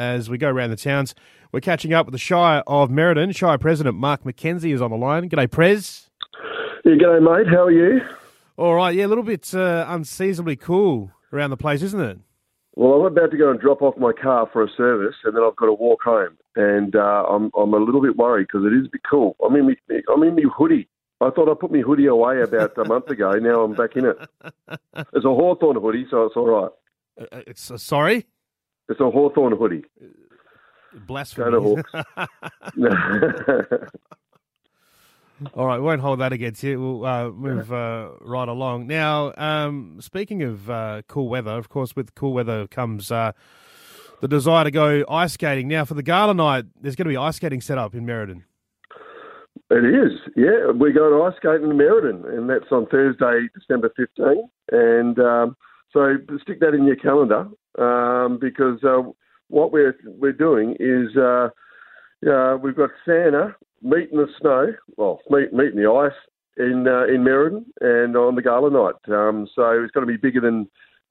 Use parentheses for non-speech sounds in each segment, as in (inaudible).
as we go around the towns. We're catching up with the Shire of Merredin. Shire President Mark McKenzie is on the line. G'day, Prez. Yeah, g'day, mate. How are you? All right, yeah, a little bit uh, unseasonably cool around the place, isn't it? Well, I'm about to go and drop off my car for a service, and then I've got to walk home, and uh, I'm I'm a little bit worried because it is a bit cool. I'm in me I'm in me hoodie. I thought I put my hoodie away about a month ago. Now I'm back in it. It's a Hawthorn hoodie, so it's all right. Uh, it's uh, sorry, It's a Hawthorn hoodie. blasphemy. Go (laughs) to. All right, we won't hold that against you. We'll uh, move uh, right along. Now, um, speaking of uh, cool weather, of course, with cool weather comes uh, the desire to go ice skating. Now, for the gala night, there's going to be ice skating set up in Merredin. It is, yeah. We're going ice skating in Merredin, and that's on Thursday, December 15. And um, so stick that in your calendar um, because uh, what we're we're doing is uh, uh, we've got Santa meeting the snow, well, meet, meeting the ice in uh, in Merredin and on the gala night. Um, so it's going to be bigger than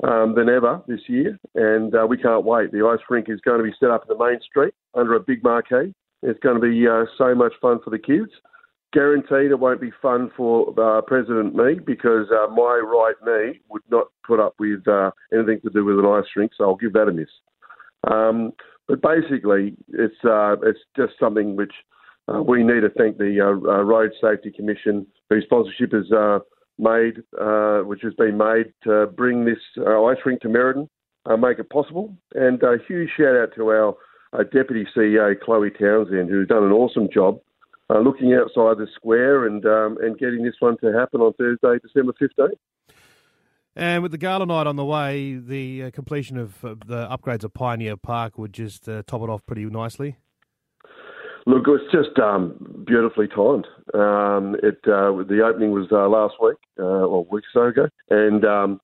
um, than ever this year, and uh, we can't wait. The ice rink is going to be set up in the main street under a big marquee. It's going to be uh, so much fun for the kids. Guaranteed it won't be fun for President me because my right knee would not put up with uh, anything to do with an ice rink, so I'll give that a miss. Um, but basically, it's uh, it's just something which uh, we need to thank the uh, uh, Road Safety Commission, whose sponsorship is uh, made, which has been made to bring this ice rink to Merredin, make it possible. And a huge shout out to our Deputy CEO, Chloe Townsend, who's done an awesome job uh, looking outside the square and um, and getting this one to happen on Thursday, December 15th. And with the gala night on the way, the uh, completion of uh, the upgrades of Pioneer Park would just uh, top it off pretty nicely. Look, it was just um, beautifully timed. Um, it uh, the opening was uh, last week, uh, or a week or so ago, and um,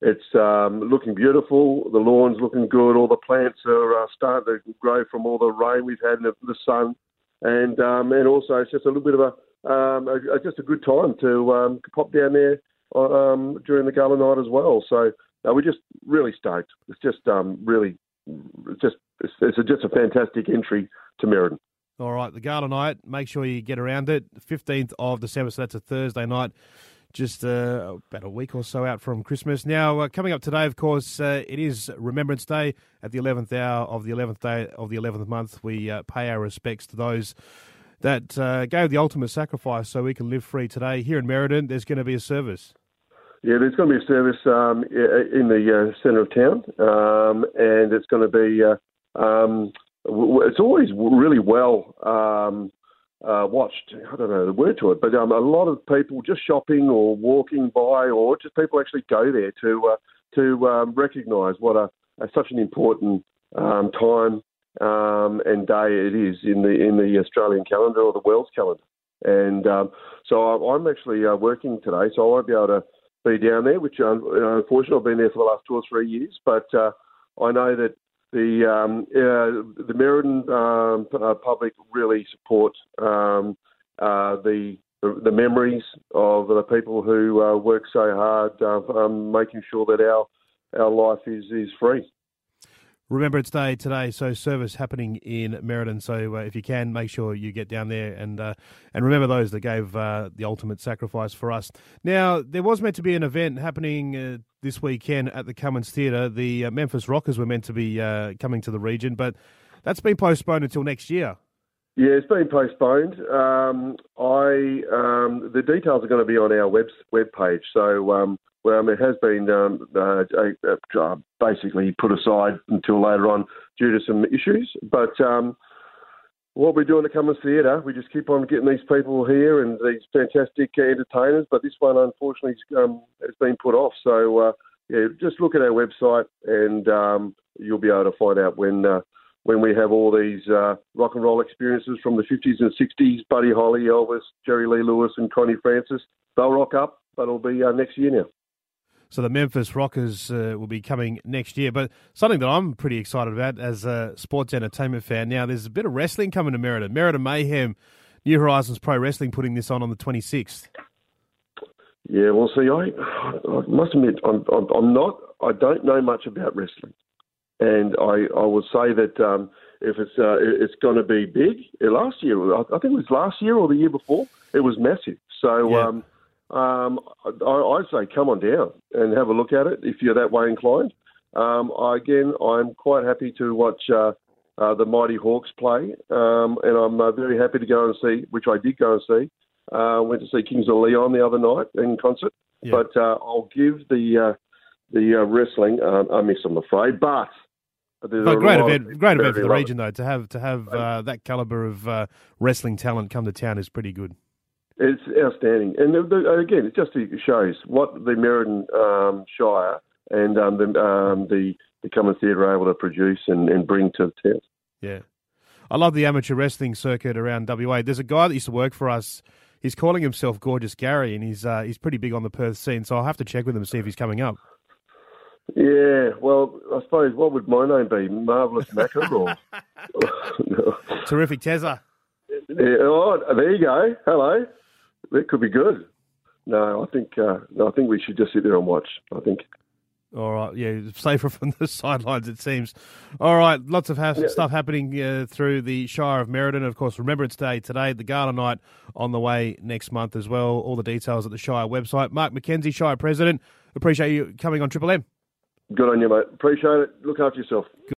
it's um, looking beautiful. The lawn's looking good. All the plants are starting to grow from all the rain we've had and the, the sun, and um, and also it's just a little bit of a, um, a, just a good time to pop down there um, during the gala night as well. So uh, we're just really stoked. It's just um, really, it's just it's, it's a, just a fantastic entry to Merredin. All right, the gala night. Make sure you get around it. Fifteenth of December, so that's a Thursday night. Just uh, about a week or so out from Christmas. Now, uh, coming up today, of course, uh, it is Remembrance Day. At the eleventh hour of the eleventh day of the eleventh month, we uh, pay our respects to those that uh, gave the ultimate sacrifice so we can live free today. Here in Merredin, there's going to be a service. Yeah, there's going to be a service um, in the uh, centre of town, um, and it's going to be. Uh, um, w- it's always really well um, uh, watched. I don't know the word to it, but um, a lot of people just shopping or walking by, or just people actually go there to uh, to um, recognise what a, a such an important time and day it is in the in the Australian calendar or the world's calendar. And so I'm actually uh, working today, so I won't be able to be down there, which um, unfortunately I've been there for the last two or three years. But uh, I know that the um, uh, the Merredin um, uh, public really support um, uh, the the memories of the people who uh, work so hard, uh, um, making sure that our our life is is free. Remembrance Day today, so service happening in Merredin. So uh, if you can, make sure you get down there and uh, and remember those that gave uh, the ultimate sacrifice for us. Now there was meant to be an event happening uh, this weekend at the Cummins Theatre. The uh, Memphis Rockers were meant to be uh, coming to the region, but that's been postponed until next year. Yeah, it's been postponed. Um, I um, the details are going to be on our web web page. So um, well, it has been um, uh, basically put aside until later on due to some issues. But um, what we're doing at Cummins Theatre, we just keep on getting these people here and these fantastic entertainers. But this one, unfortunately, um, has been put off. So uh, yeah, just look at our website and um, you'll be able to find out when. Uh, when we have all these uh, rock and roll experiences from the 50s and 60s, Buddy Holly, Elvis, Jerry Lee Lewis, and Connie Francis, they'll rock up, but it'll be uh, next year now. So the Memphis Rockers uh, will be coming next year. But something that I'm pretty excited about as a sports entertainment fan now, there's a bit of wrestling coming to Merredin. Merredin Mayhem, New Horizons Pro Wrestling putting this on on the 26th. Yeah, well, see, I, I must admit, I'm, I'm, I'm not, I don't know much about wrestling. and I, I would say that um, if it's uh, it's going to be big, last year I think it was last year or the year before, it was massive. So Yeah. um, um, I, I'd say come on down and have a look at it if you're that way inclined. Um, I, again, I'm quite happy to watch uh, uh, the Mighty Hawks play, um, and I'm uh, very happy to go and see, which I did go and see. Uh, went to see Kings of Leon the other night in concert, Yeah. but uh, I'll give the uh, the uh, wrestling a miss, I'm afraid. But But a great event, great event for the region though. To have to have uh, that caliber of uh, wrestling talent come to town is pretty good. It's outstanding, and the, the, again, it just shows what the Merredin um, Shire and um, the, um, the the Cummins Theatre are able to produce and, and bring to the town. Yeah. I love the amateur wrestling circuit around WA. There's a guy that used to work for us. He's calling himself Gorgeous Gary, and he's uh, he's pretty big on the Perth scene. So I'll have to check with him and see if he's coming up. Yeah, well, I suppose what would my name be? Marvelous Macca or? (laughs) (laughs) Terrific Tezza. yeah, oh, there you go. Hello, that could be good. No, I think uh, no, I think we should just sit there and watch. I think. All right, yeah, safer (laughs) from the sidelines it seems. All right, lots of ha- stuff happening uh, through the Shire of Merredin. Of course, Remembrance Day today, the Gala Night on the way next month as well. All the details at the Shire website. Mark McKenzie, Shire President. Appreciate you coming on Triple M. Good on you, mate. Appreciate it. Look after yourself.